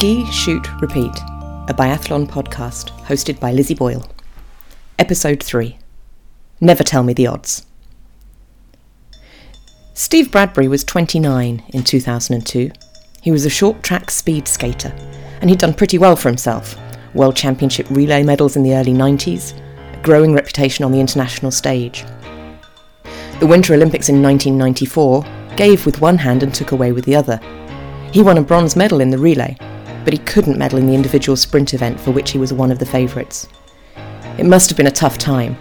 Ski, Shoot, Repeat, a biathlon podcast hosted by Lizzie Boyle. Episode 3 Never Tell Me the Odds. Steve Bradbury was 29 in 2002. He was a short track speed skater, and he'd done pretty well for himself. World Championship relay medals in the early 90s, a growing reputation on the international stage. The Winter Olympics in 1994 gave with one hand and took away with the other. He won a bronze medal in the relay, but he couldn't medal in the individual sprint event for which he was one of the favourites. It must have been a tough time,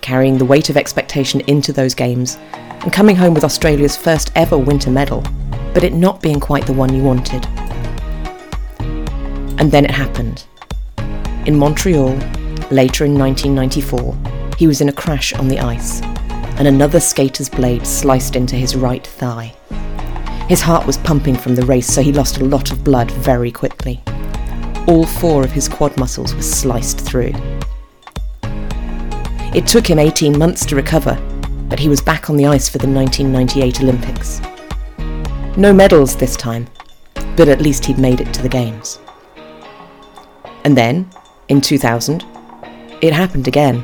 carrying the weight of expectation into those games and coming home with Australia's first ever winter medal, but it not being quite the one you wanted. And then it happened. In Montreal, later in 1994, he was in a crash on the ice, and another skater's blade sliced into his right thigh. His heart was pumping from the race, so he lost a lot of blood very quickly. All four of his quad muscles were sliced through. It took him 18 months to recover, but he was back on the ice for the 1998 Olympics. No medals this time, but at least he'd made it to the Games. And then, in 2000, it happened again.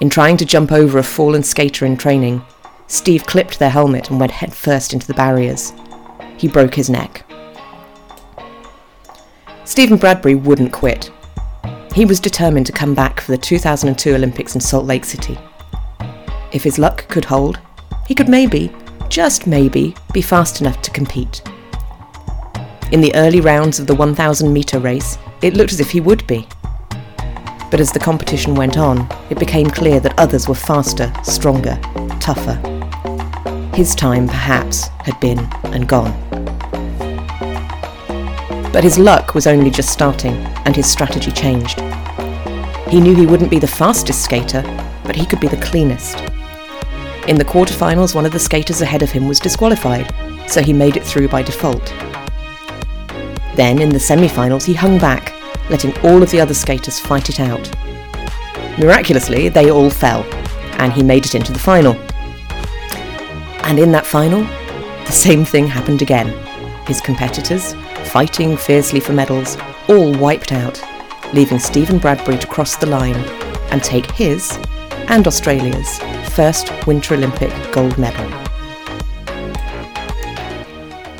In trying to jump over a fallen skater in training, Steve clipped their helmet and went headfirst into the barriers. He broke his neck. Stephen Bradbury wouldn't quit. He was determined to come back for the 2002 Olympics in Salt Lake City. If his luck could hold, he could maybe, just maybe, be fast enough to compete. In the early rounds of the 1,000 metre race, it looked as if he would be. But as the competition went on, it became clear that others were faster, stronger, tougher. His time, perhaps, had been and gone. But his luck was only just starting, and his strategy changed. He knew he wouldn't be the fastest skater, but he could be the cleanest. In the quarterfinals, one of the skaters ahead of him was disqualified, so he made it through by default. Then, in the semi finals, he hung back, letting all of the other skaters fight it out. Miraculously, they all fell, and he made it into the final. And in that final, the same thing happened again. His competitors, fighting fiercely for medals, all wiped out, leaving Stephen Bradbury to cross the line and take his and Australia's first Winter Olympic gold medal.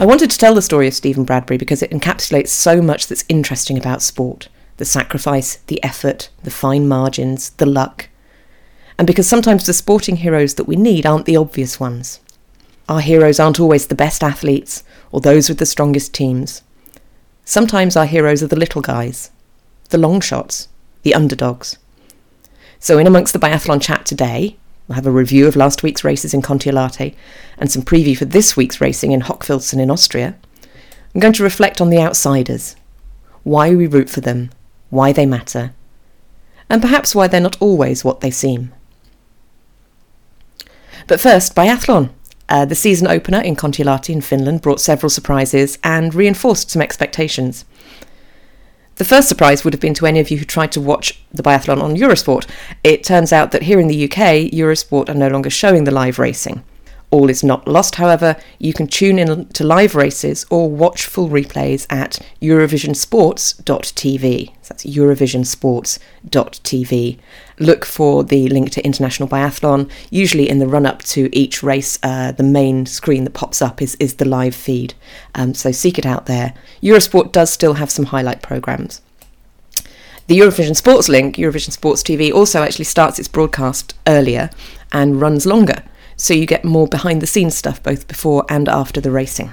I wanted to tell the story of Stephen Bradbury because it encapsulates so much that's interesting about sport the sacrifice, the effort, the fine margins, the luck. And because sometimes the sporting heroes that we need aren't the obvious ones. Our heroes aren't always the best athletes or those with the strongest teams. Sometimes our heroes are the little guys, the long shots, the underdogs. So, in amongst the biathlon chat today, we'll have a review of last week's races in Kontiolahti and some preview for this week's racing in Hochfilzen in Austria. I'm going to reflect on the outsiders, why we root for them, why they matter, and perhaps why they're not always what they seem. But first, biathlon. Uh, the season opener in Kontiolahti in Finland brought several surprises and reinforced some expectations. The first surprise would have been to any of you who tried to watch the biathlon on Eurosport. It turns out that here in the UK, Eurosport are no longer showing the live racing. All is not lost, however. You can tune in to live races or watch full replays at eurovisionsports.tv. So that's eurovisionsports.tv. Look for the link to International Biathlon. Usually, in the run up to each race, uh, the main screen that pops up is, is the live feed. Um, so seek it out there. Eurosport does still have some highlight programmes. The Eurovision Sports link, Eurovision Sports TV, also actually starts its broadcast earlier and runs longer so you get more behind the scenes stuff both before and after the racing.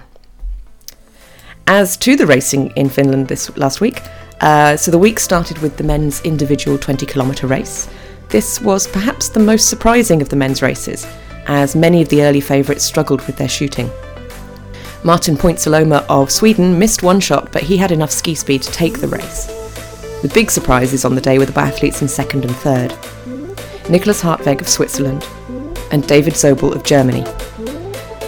As to the racing in Finland this last week, uh, so the week started with the men's individual 20 kilometre race. This was perhaps the most surprising of the men's races, as many of the early favourites struggled with their shooting. Martin Ponsiluoma of Sweden missed one shot, but he had enough ski speed to take the race. The big surprises on the day were the biathletes in second and third. Nicholas Hartweg of Switzerland and David Zobel of Germany.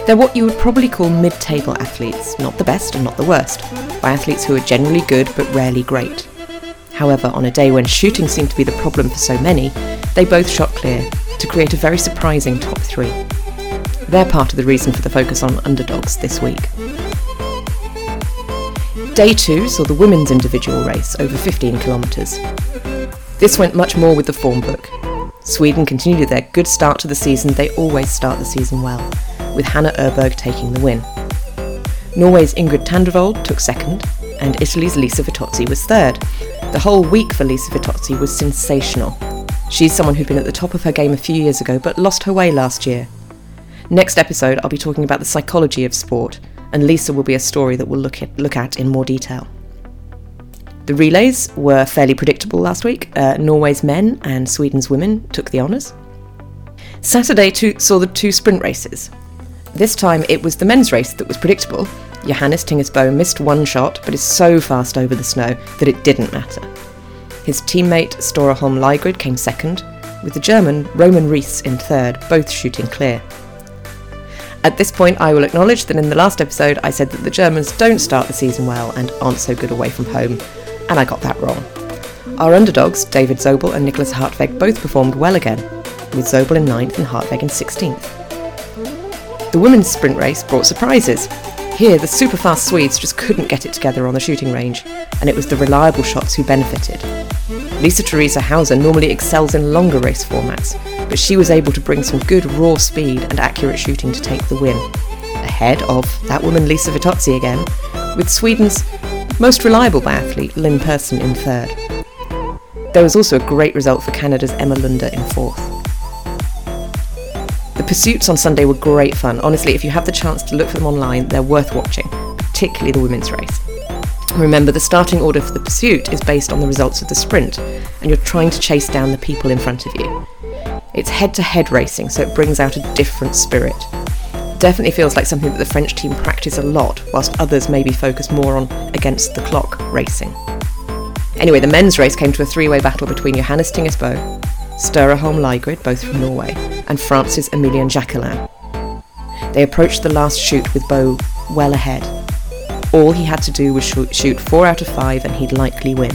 They're what you would probably call mid table athletes, not the best and not the worst, biathletes who are generally good but rarely great. However, on a day when shooting seemed to be the problem for so many, they both shot clear to create a very surprising top three. They're part of the reason for the focus on underdogs this week. Day 2 saw the women's individual race over 15 kilometres. This went much more with the form book. Sweden continued their good start to the season, they always start the season well, with Hanna Öberg taking the win. Norway's Ingrid Tandrevold took second, and Italy's Lisa Vittozzi was third. The whole week for Lisa Vittozzi was sensational. She's someone who'd been at the top of her game a few years ago but lost her way last year. Next episode, I'll be talking about the psychology of sport, and Lisa will be a story that we'll look at, look at in more detail. The relays were fairly predictable last week. Uh, Norway's men and Sweden's women took the honours. Saturday two, saw the two sprint races. This time it was the men's race that was predictable. Johannes Thingnes Bø missed one shot but is so fast over the snow that it didn't matter. His teammate Sturla Holm came second, with the German Roman Rees in third, both shooting clear. At this point, I will acknowledge that in the last episode I said that the Germans don't start the season well and aren't so good away from home, and I got that wrong. Our underdogs, David Zobel and Nicholas Hartweg, both performed well again, with Zobel in 9th and Hartweg in 16th. The women's sprint race brought surprises. Here, the super fast Swedes just couldn't get it together on the shooting range, and it was the reliable shots who benefited. Lisa Theresa Hauser normally excels in longer race formats, but she was able to bring some good raw speed and accurate shooting to take the win, ahead of that woman Lisa Vittozzi again, with Sweden's most reliable biathlete Linn Persson in third. There was also a great result for Canada's Emma Lunder in fourth. The pursuits on Sunday were great fun. Honestly, if you have the chance to look for them online, they're worth watching, particularly the women's race. Remember, the starting order for the pursuit is based on the results of the sprint, and you're trying to chase down the people in front of you. It's head to head racing, so it brings out a different spirit. Definitely feels like something that the French team practice a lot, whilst others maybe focus more on against the clock racing. Anyway, the men's race came to a three way battle between Johannes Thingnes Bø, Holm Lægreid, both from Norway, and France's Emilien Jacquelin. They approached the last shoot with Bo well ahead, all he had to do was shoot four out of five and he'd likely win.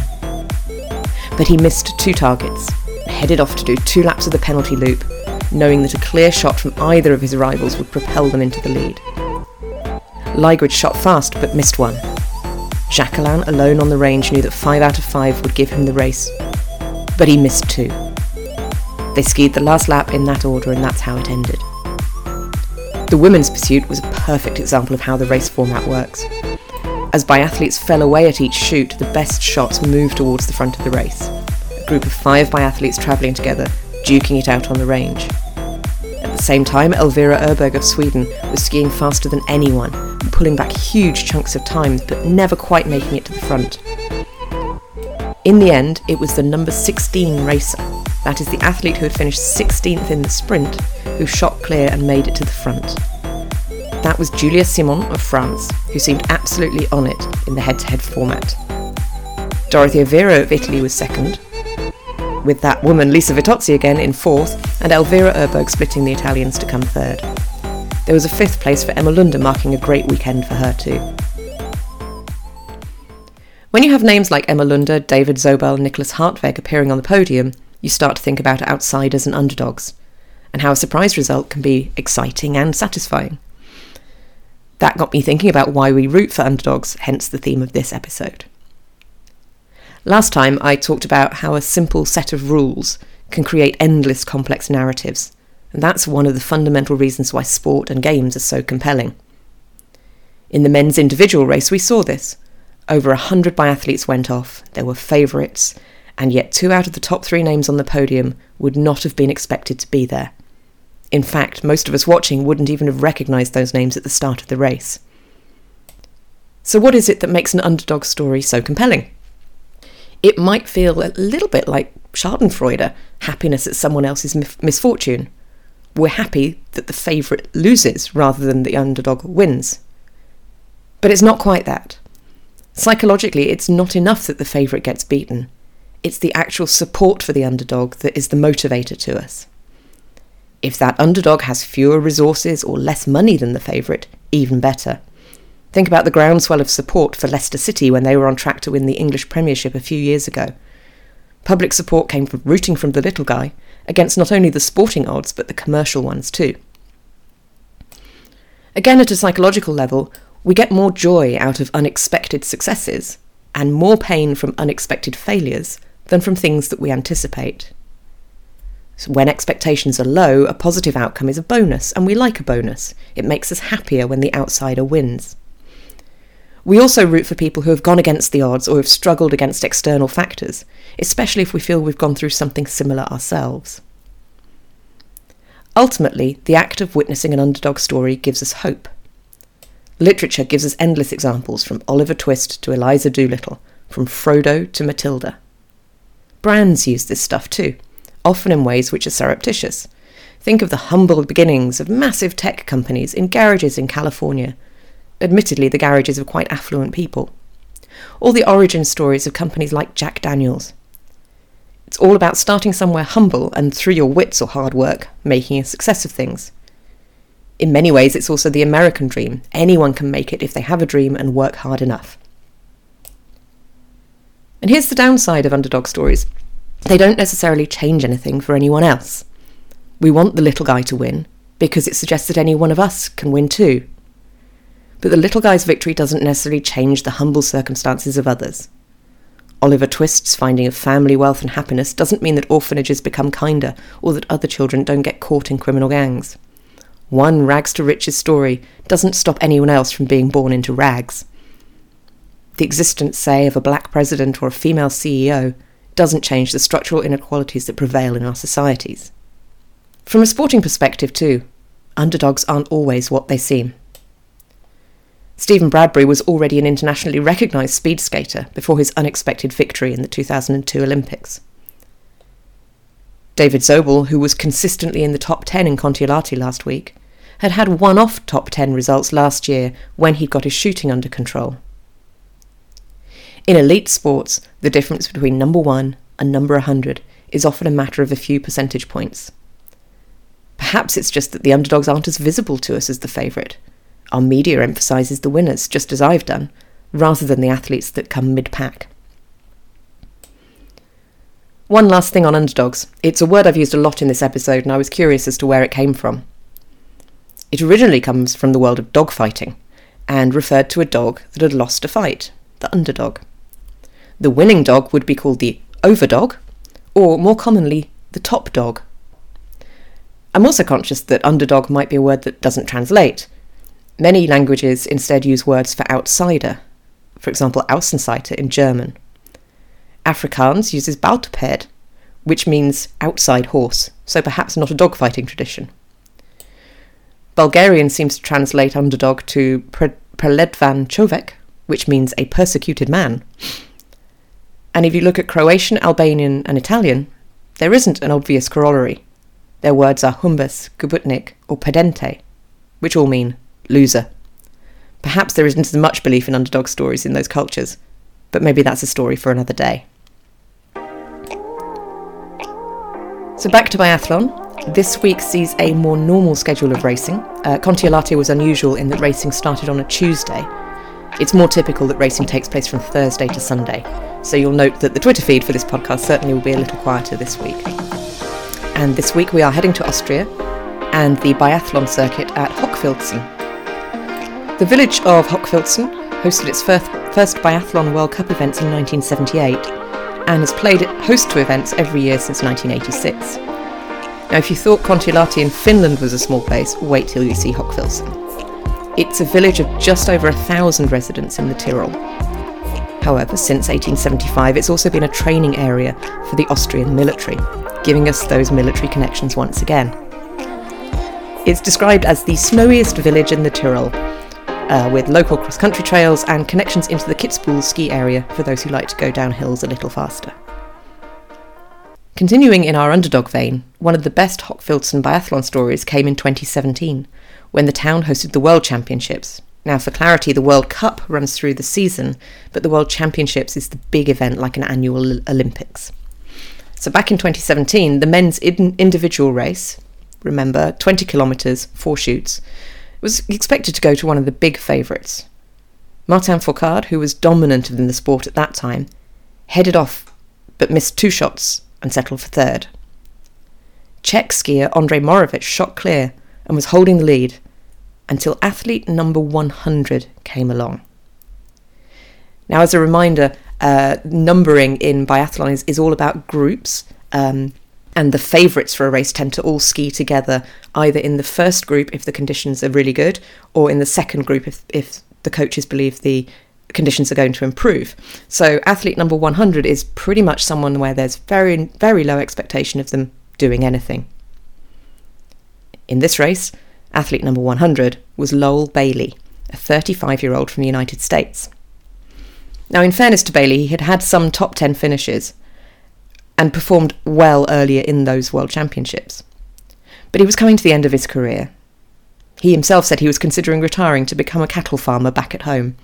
But he missed two targets headed off to do two laps of the penalty loop, knowing that a clear shot from either of his rivals would propel them into the lead. Lægreid shot fast but missed one. Jacquelin, alone on the range, knew that five out of five would give him the race, but he missed two. They skied the last lap in that order, and that's how it ended. The women's pursuit was a perfect example of how the race format works. As biathletes fell away at each shoot, the best shots moved towards the front of the race. A group of five biathletes travelling together, duking it out on the range. At the same time, Elvira Öberg of Sweden was skiing faster than anyone, pulling back huge chunks of time, but never quite making it to the front. In the end, it was the number 16 racer, that is the athlete who had finished 16th in the sprint, who shot clear and made it to the front. That was Julia Simon of France, who seemed absolutely on it in the head to head format. Dorothea Wierer of Italy was second, with that woman Lisa Vittozzi again in fourth, and Elvira Öberg splitting the Italians to come third. There was a fifth place for Emma Lunder, marking a great weekend for her too. When you have names like Emma Lunder, David Zobel, Nicholas Hartweg appearing on the podium, you start to think about outsiders and underdogs, and how a surprise result can be exciting and satisfying. That got me thinking about why we root for underdogs, hence the theme of this episode. Last time I talked about how a simple set of rules can create endless complex narratives, and that's one of the fundamental reasons why sport and games are so compelling. In the men's individual race, we saw this. Over a hundred biathletes went off, there were favourites, and yet two out of the top three names on the podium would not have been expected to be there. In fact, most of us watching wouldn't even have recognised those names at the start of the race. So, what is it that makes an underdog story so compelling? It might feel a little bit like Schadenfreude, happiness at someone else's misfortune. We're happy that the favourite loses rather than the underdog wins. But it's not quite that. Psychologically, it's not enough that the favourite gets beaten. It's the actual support for the underdog that is the motivator to us. If that underdog has fewer resources or less money than the favourite, even better. Think about the groundswell of support for Leicester City when they were on track to win the English Premiership a few years ago. Public support came from rooting from the little guy against not only the sporting odds but the commercial ones too. Again, at a psychological level, We get more joy out of unexpected successes and more pain from unexpected failures than from things that we anticipate. So when expectations are low, a positive outcome is a bonus, and we like a bonus. It makes us happier when the outsider wins. We also root for people who have gone against the odds or have struggled against external factors, especially if we feel we've gone through something similar ourselves. Ultimately, the act of witnessing an underdog story gives us hope. Literature gives us endless examples from Oliver Twist to Eliza Doolittle, from Frodo to Matilda. Brands use this stuff too, often in ways which are surreptitious. Think of the humble beginnings of massive tech companies in garages in California admittedly the garages of quite affluent people. All the origin stories of companies like Jack Daniels. It's all about starting somewhere humble and through your wits or hard work, making a success of things. In many ways, it's also the American dream. Anyone can make it if they have a dream and work hard enough. And here's the downside of underdog stories they don't necessarily change anything for anyone else. We want the little guy to win because it suggests that any one of us can win too. But the little guy's victory doesn't necessarily change the humble circumstances of others. Oliver Twist's finding of family wealth and happiness doesn't mean that orphanages become kinder or that other children don't get caught in criminal gangs. One rags to riches story doesn't stop anyone else from being born into rags. The existence, say, of a black president or a female CEO doesn't change the structural inequalities that prevail in our societies. From a sporting perspective, too, underdogs aren't always what they seem. Stephen Bradbury was already an internationally recognised speed skater before his unexpected victory in the 2002 Olympics. David Zobel, who was consistently in the top 10 in Kontiolahti last week, had had one off top 10 results last year when he'd got his shooting under control. In elite sports, the difference between number 1 and number 100 is often a matter of a few percentage points. Perhaps it's just that the underdogs aren't as visible to us as the favourite, our media emphasises the winners, just as I've done, rather than the athletes that come mid pack. One last thing on underdogs. It's a word I've used a lot in this episode, and I was curious as to where it came from. It originally comes from the world of dogfighting and referred to a dog that had lost a fight, the underdog. The winning dog would be called the overdog, or more commonly, the top dog. I'm also conscious that underdog might be a word that doesn't translate, Many languages instead use words for outsider, for example, Außenseiter in German. Afrikaans uses Buitenpaard, which means outside horse, so perhaps not a dogfighting tradition. Bulgarian seems to translate underdog to Preledvan Čovek, which means a persecuted man. And if you look at Croatian, Albanian, and Italian, there isn't an obvious corollary. Their words are humbus, gubutnik, or pedente, which all mean loser. Perhaps there isn't as much belief in underdog stories in those cultures, but maybe that's a story for another day. So back to biathlon. This week sees a more normal schedule of racing. Uh, Kontiolahti was unusual in that racing started on a Tuesday. It's more typical that racing takes place from Thursday to Sunday, so you'll note that the Twitter feed for this podcast certainly will be a little quieter this week. And this week we are heading to Austria and the biathlon circuit at Hochfilzen, the village of Hochfilzen hosted its first, first Biathlon World Cup events in 1978 and has played host to events every year since 1986. Now, if you thought Kontiolahti in Finland was a small place, wait till you see Hochfilzen. It's a village of just over a thousand residents in the Tyrol. However, since 1875, it's also been a training area for the Austrian military, giving us those military connections once again. It's described as the snowiest village in the Tyrol uh, with local cross country trails and connections into the Kitzbühel ski area for those who like to go down hills a little faster. Continuing in our underdog vein, one of the best Hochfilzen biathlon stories came in 2017, when the town hosted the World Championships. Now, for clarity, the World Cup runs through the season, but the World Championships is the big event like an annual Olympics. So, back in 2017, the men's individual race, remember, 20 kilometres, four shoots, was expected to go to one of the big favourites. Martin Fourcade, who was dominant in the sport at that time, headed off but missed two shots and settled for third. Czech skier Andrej Moravec shot clear and was holding the lead, until athlete number 100 came along. Now, as a reminder, uh, numbering in biathlon is, is all about groups. Um, and the favourites for a race tend to all ski together, either in the first group if the conditions are really good, or in the second group if, if the coaches believe the conditions are going to improve. So, athlete number 100 is pretty much someone where there's very, very low expectation of them doing anything. In this race, athlete number 100 was Lowell Bailey, a 35 year old from the United States. Now, in fairness to Bailey, he had had some top 10 finishes, and performed well earlier in those World Championships. But he was coming to the end of his career. He himself said he was considering retiring to become a cattle farmer back at home.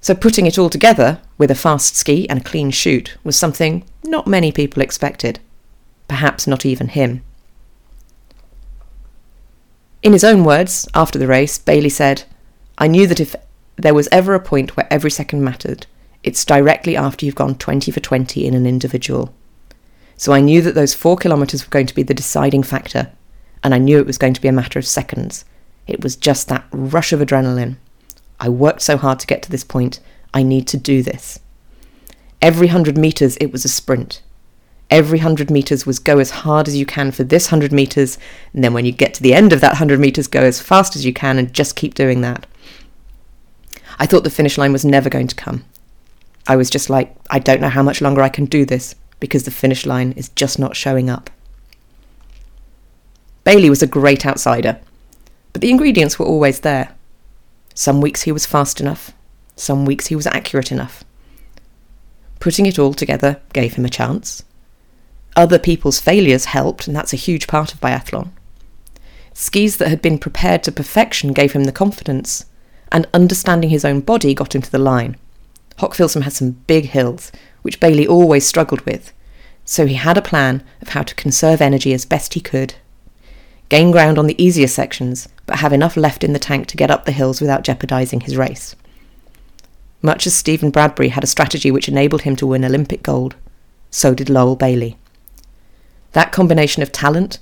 So putting it all together, with a fast ski and a clean shoot was something not many people expected. Perhaps not even him. In his own words, after the race, Bailey said, I knew that if there was ever a point where every second mattered, it's directly after you've gone 20 for 20 in an individual. So I knew that those four kilometres were going to be the deciding factor, and I knew it was going to be a matter of seconds. It was just that rush of adrenaline. I worked so hard to get to this point, I need to do this. Every 100 metres, it was a sprint. Every 100 metres was go as hard as you can for this 100 metres, and then when you get to the end of that 100 metres, go as fast as you can and just keep doing that. I thought the finish line was never going to come. I was just like, I don't know how much longer I can do this because the finish line is just not showing up. Bailey was a great outsider, but the ingredients were always there. Some weeks he was fast enough, some weeks he was accurate enough. Putting it all together gave him a chance. Other people's failures helped, and that's a huge part of biathlon. Skis that had been prepared to perfection gave him the confidence, and understanding his own body got him to the line. Hochfilzen has some big hills, which Bailey always struggled with, so he had a plan of how to conserve energy as best he could. Gain ground on the easier sections, but have enough left in the tank to get up the hills without jeopardising his race. Much as Stephen Bradbury had a strategy which enabled him to win Olympic gold, so did Lowell Bailey. That combination of talent,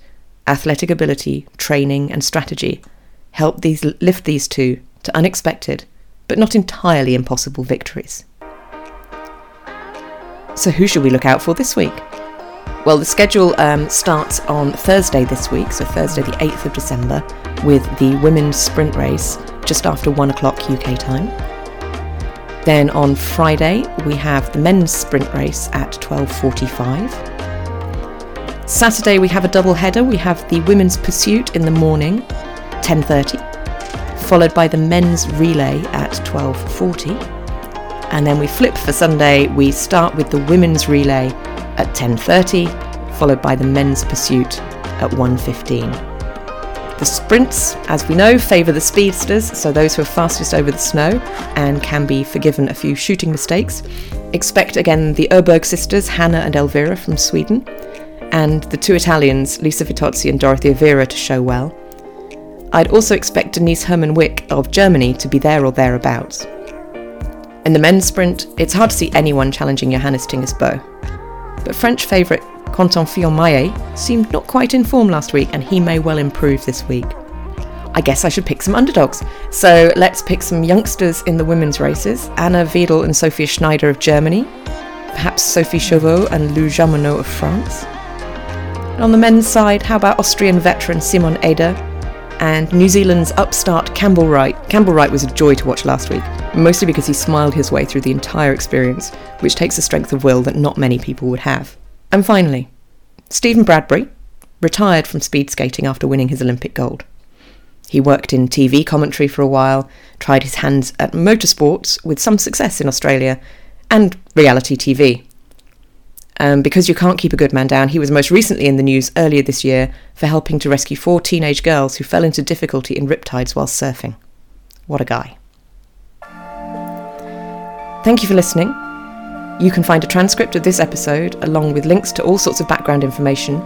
athletic ability, training, and strategy helped these lift these two to unexpected, but not entirely impossible victories. So, who should we look out for this week? Well, the schedule um, starts on Thursday this week, so Thursday, the 8th of December, with the women's sprint race just after 1 o'clock UK time. Then on Friday, we have the men's sprint race at 12.45. Saturday, we have a double header. We have the women's pursuit in the morning, 10.30, followed by the men's relay at 12.40 and then we flip for Sunday. We start with the women's relay at 10:30, followed by the men's pursuit at 1:15. The sprints, as we know, favour the speedsters, so those who are fastest over the snow and can be forgiven a few shooting mistakes. Expect again the Öberg sisters, Hannah and Elvira from Sweden, and the two Italians, Lisa Vittozzi and Dorothea Wierer, to show well. I'd also expect Denise Herrmann-Wick of Germany to be there or thereabouts. In the men's sprint, it's hard to see anyone challenging Johannes Thingnes Bö. But French favourite Quentin Fillon-Maillet seemed not quite in form last week and he may well improve this week. I guess I should pick some underdogs. So let's pick some youngsters in the women's races Anna Weidel and Sophia Schneider of Germany, perhaps Sophie Chauveau and Lou Jeanmonnot of France. And on the men's side, how about Austrian veteran Simon Eder and New Zealand's upstart Campbell Wright. Campbell Wright was a joy to watch last week, mostly because he smiled his way through the entire experience, which takes a strength of will that not many people would have. And finally, Stephen Bradbury retired from speed skating after winning his Olympic gold. He worked in TV commentary for a while, tried his hands at motorsports with some success in Australia, and reality TV. Um, because you can't keep a good man down, he was most recently in the news earlier this year for helping to rescue four teenage girls who fell into difficulty in riptides while surfing. What a guy. Thank you for listening. You can find a transcript of this episode along with links to all sorts of background information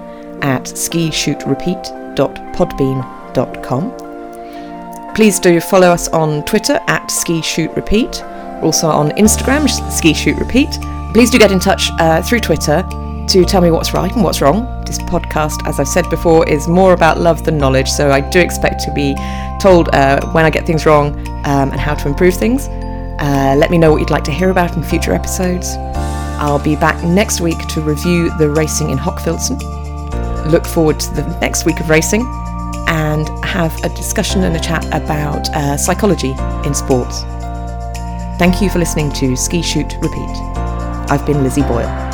at skishootrepeat.podbean.com. Please do follow us on Twitter at skishootrepeat, also on Instagram, Ski Shoot Repeat, please do get in touch uh, through Twitter to tell me what's right and what's wrong. This podcast, as I've said before, is more about love than knowledge, so I do expect to be told uh, when I get things wrong um, and how to improve things. Uh, let me know what you'd like to hear about in future episodes. I'll be back next week to review the racing in Hochfilzen. Look forward to the next week of racing and have a discussion and a chat about uh, psychology in sports. Thank you for listening to Ski Shoot Repeat. I've been Lizzie Boyle.